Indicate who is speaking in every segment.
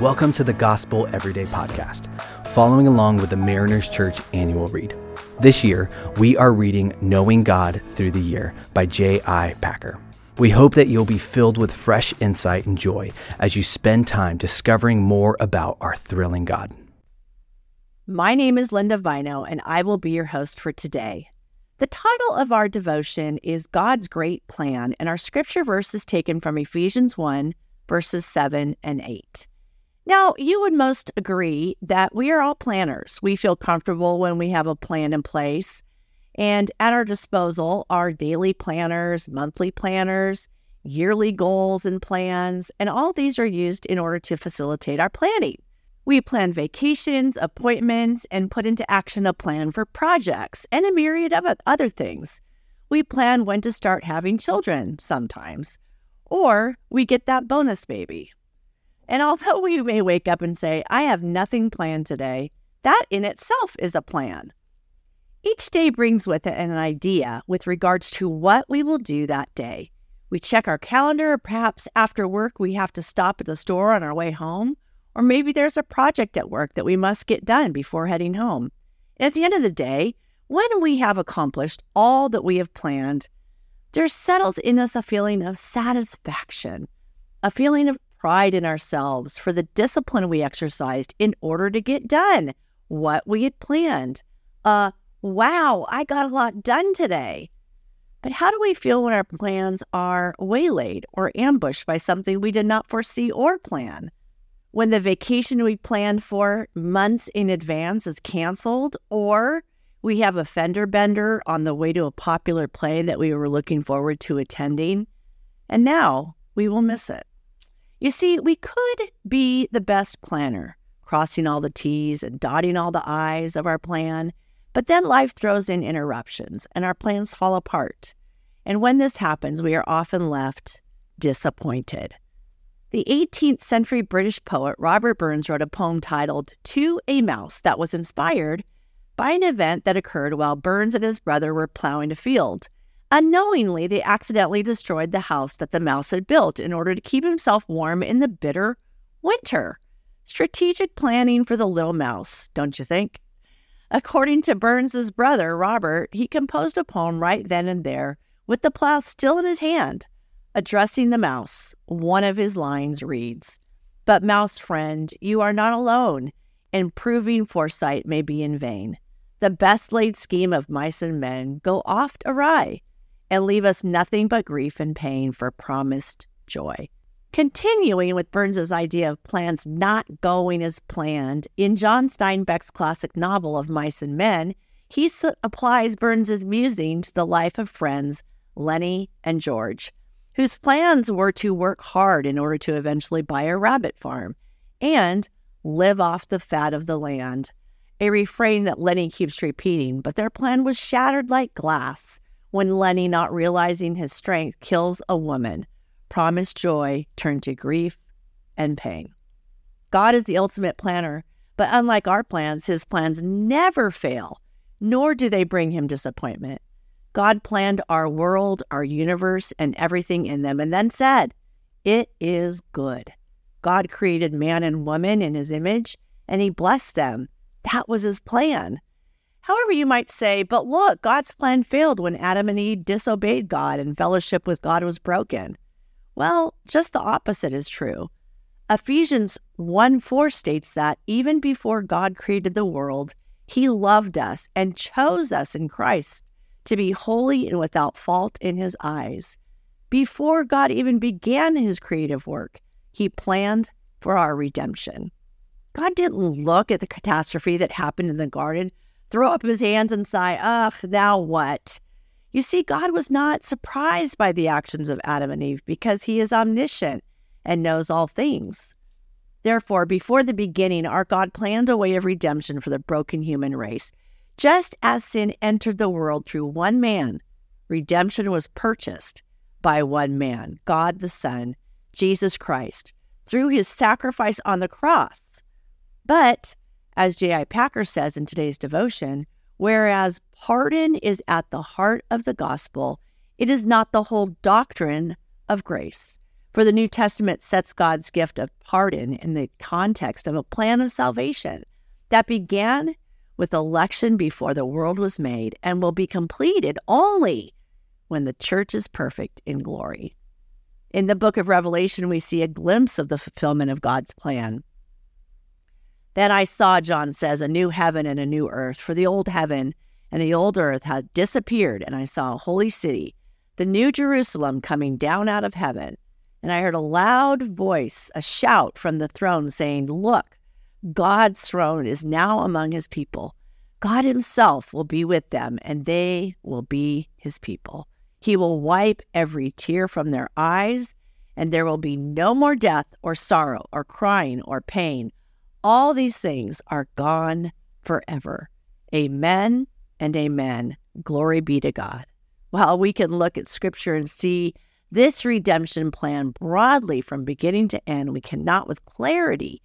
Speaker 1: Welcome to the Gospel Everyday Podcast, following along with the Mariners Church annual read. This year, we are reading Knowing God Through the Year by J.I. Packer. We hope that you'll be filled with fresh insight and joy as you spend time discovering more about our thrilling God.
Speaker 2: My name is Linda Vino, and I will be your host for today. The title of our devotion is God's Great Plan, and our scripture verse is taken from Ephesians 1, verses 7 and 8. Now, you would most agree that we are all planners. We feel comfortable when we have a plan in place. And at our disposal are daily planners, monthly planners, yearly goals and plans, and all these are used in order to facilitate our planning. We plan vacations, appointments, and put into action a plan for projects and a myriad of other things. We plan when to start having children sometimes, or we get that bonus baby. And although we may wake up and say, I have nothing planned today, that in itself is a plan. Each day brings with it an idea with regards to what we will do that day. We check our calendar, perhaps after work we have to stop at the store on our way home, or maybe there's a project at work that we must get done before heading home. And at the end of the day, when we have accomplished all that we have planned, there settles in us a feeling of satisfaction, a feeling of pride in ourselves for the discipline we exercised in order to get done what we had planned. Uh, wow, I got a lot done today. But how do we feel when our plans are waylaid or ambushed by something we did not foresee or plan? When the vacation we planned for months in advance is canceled, or we have a fender bender on the way to a popular play that we were looking forward to attending, and now we will miss it. You see, we could be the best planner, crossing all the T's and dotting all the I's of our plan, but then life throws in interruptions and our plans fall apart. And when this happens, we are often left disappointed. The 18th century British poet Robert Burns wrote a poem titled To a Mouse that was inspired by an event that occurred while Burns and his brother were plowing a field. Unknowingly, they accidentally destroyed the house that the mouse had built in order to keep himself warm in the bitter winter. Strategic planning for the little mouse, don't you think? According to Burns's brother, Robert, he composed a poem right then and there with the plow still in his hand. Addressing the mouse, one of his lines reads, But, mouse friend, you are not alone, and proving foresight may be in vain. The best laid scheme of mice and men go oft awry and leave us nothing but grief and pain for promised joy. Continuing with Burns's idea of plans not going as planned, in John Steinbeck's classic novel of Mice and Men, he applies Burns's musing to the life of friends Lennie and George, whose plans were to work hard in order to eventually buy a rabbit farm and live off the fat of the land, a refrain that Lennie keeps repeating, but their plan was shattered like glass when Lennie, not realizing his strength, kills a woman. Promised joy turned to grief and pain. God is the ultimate planner, but unlike our plans, his plans never fail, nor do they bring him disappointment. God planned our world, our universe, and everything in them, and then said, It is good. God created man and woman in his image, and he blessed them. That was his plan. However, you might say, but look, God's plan failed when Adam and Eve disobeyed God and fellowship with God was broken. Well, just the opposite is true. Ephesians 1 4 states that even before God created the world, he loved us and chose us in Christ to be holy and without fault in his eyes. Before God even began his creative work, he planned for our redemption. God didn't look at the catastrophe that happened in the garden throw up his hands and sigh, ugh, now what? You see, God was not surprised by the actions of Adam and Eve because he is omniscient and knows all things. Therefore, before the beginning, our God planned a way of redemption for the broken human race. Just as sin entered the world through one man, redemption was purchased by one man, God the Son, Jesus Christ, through his sacrifice on the cross. But as J.I. Packer says in today's devotion, whereas pardon is at the heart of the gospel, it is not the whole doctrine of grace. For the New Testament sets God's gift of pardon in the context of a plan of salvation that began with election before the world was made and will be completed only when the church is perfect in glory. In the book of Revelation, we see a glimpse of the fulfillment of God's plan. Then I saw, John says, a new heaven and a new earth, for the old heaven and the old earth had disappeared, and I saw a holy city, the new Jerusalem, coming down out of heaven. And I heard a loud voice, a shout from the throne, saying, Look, God's throne is now among his people. God himself will be with them, and they will be his people. He will wipe every tear from their eyes, and there will be no more death or sorrow or crying or pain. All these things are gone forever. Amen and amen. Glory be to God. While we can look at scripture and see this redemption plan broadly from beginning to end, we cannot with clarity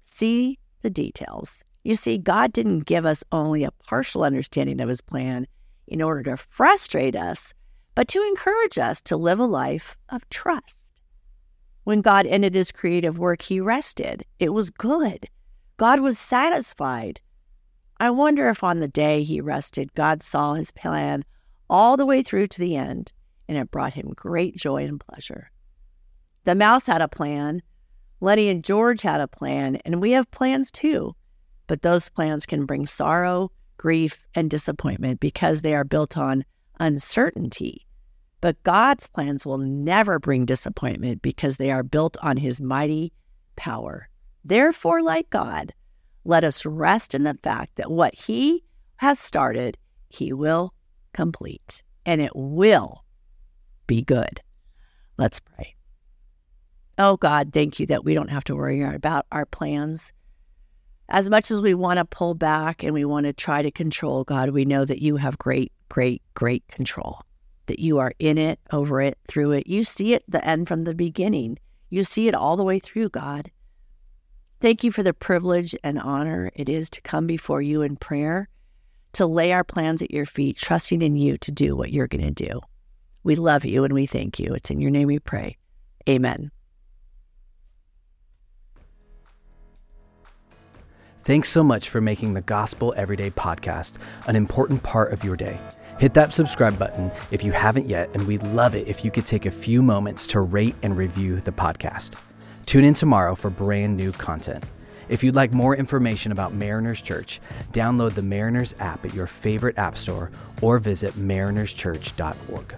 Speaker 2: see the details. You see, God didn't give us only a partial understanding of his plan in order to frustrate us, but to encourage us to live a life of trust. When God ended his creative work, he rested. It was good. God was satisfied. I wonder if on the day he rested, God saw his plan all the way through to the end, and it brought him great joy and pleasure. The mouse had a plan, Lennie and George had a plan, and we have plans too. But those plans can bring sorrow, grief, and disappointment because they are built on uncertainty. But God's plans will never bring disappointment because they are built on his mighty power. Therefore, like God, let us rest in the fact that what he has started, he will complete, and it will be good. Let's pray. Oh God, thank you that we don't have to worry about our plans. As much as we want to pull back and we want to try to control, God, we know that you have great, great, great control, that you are in it, over it, through it. You see it the end from the beginning. You see it all the way through, God. Thank you for the privilege and honor it is to come before you in prayer, to lay our plans at your feet, trusting in you to do what you're going to do. We love you and we thank you. It's in your name we pray. Amen.
Speaker 1: Thanks so much for making the Gospel Everyday podcast an important part of your day. Hit that subscribe button if you haven't yet, and we'd love it if you could take a few moments to rate and review the podcast. Tune in tomorrow for brand new content. If you'd like more information about Mariners Church, download the Mariners app at your favorite app store or visit marinerschurch.org.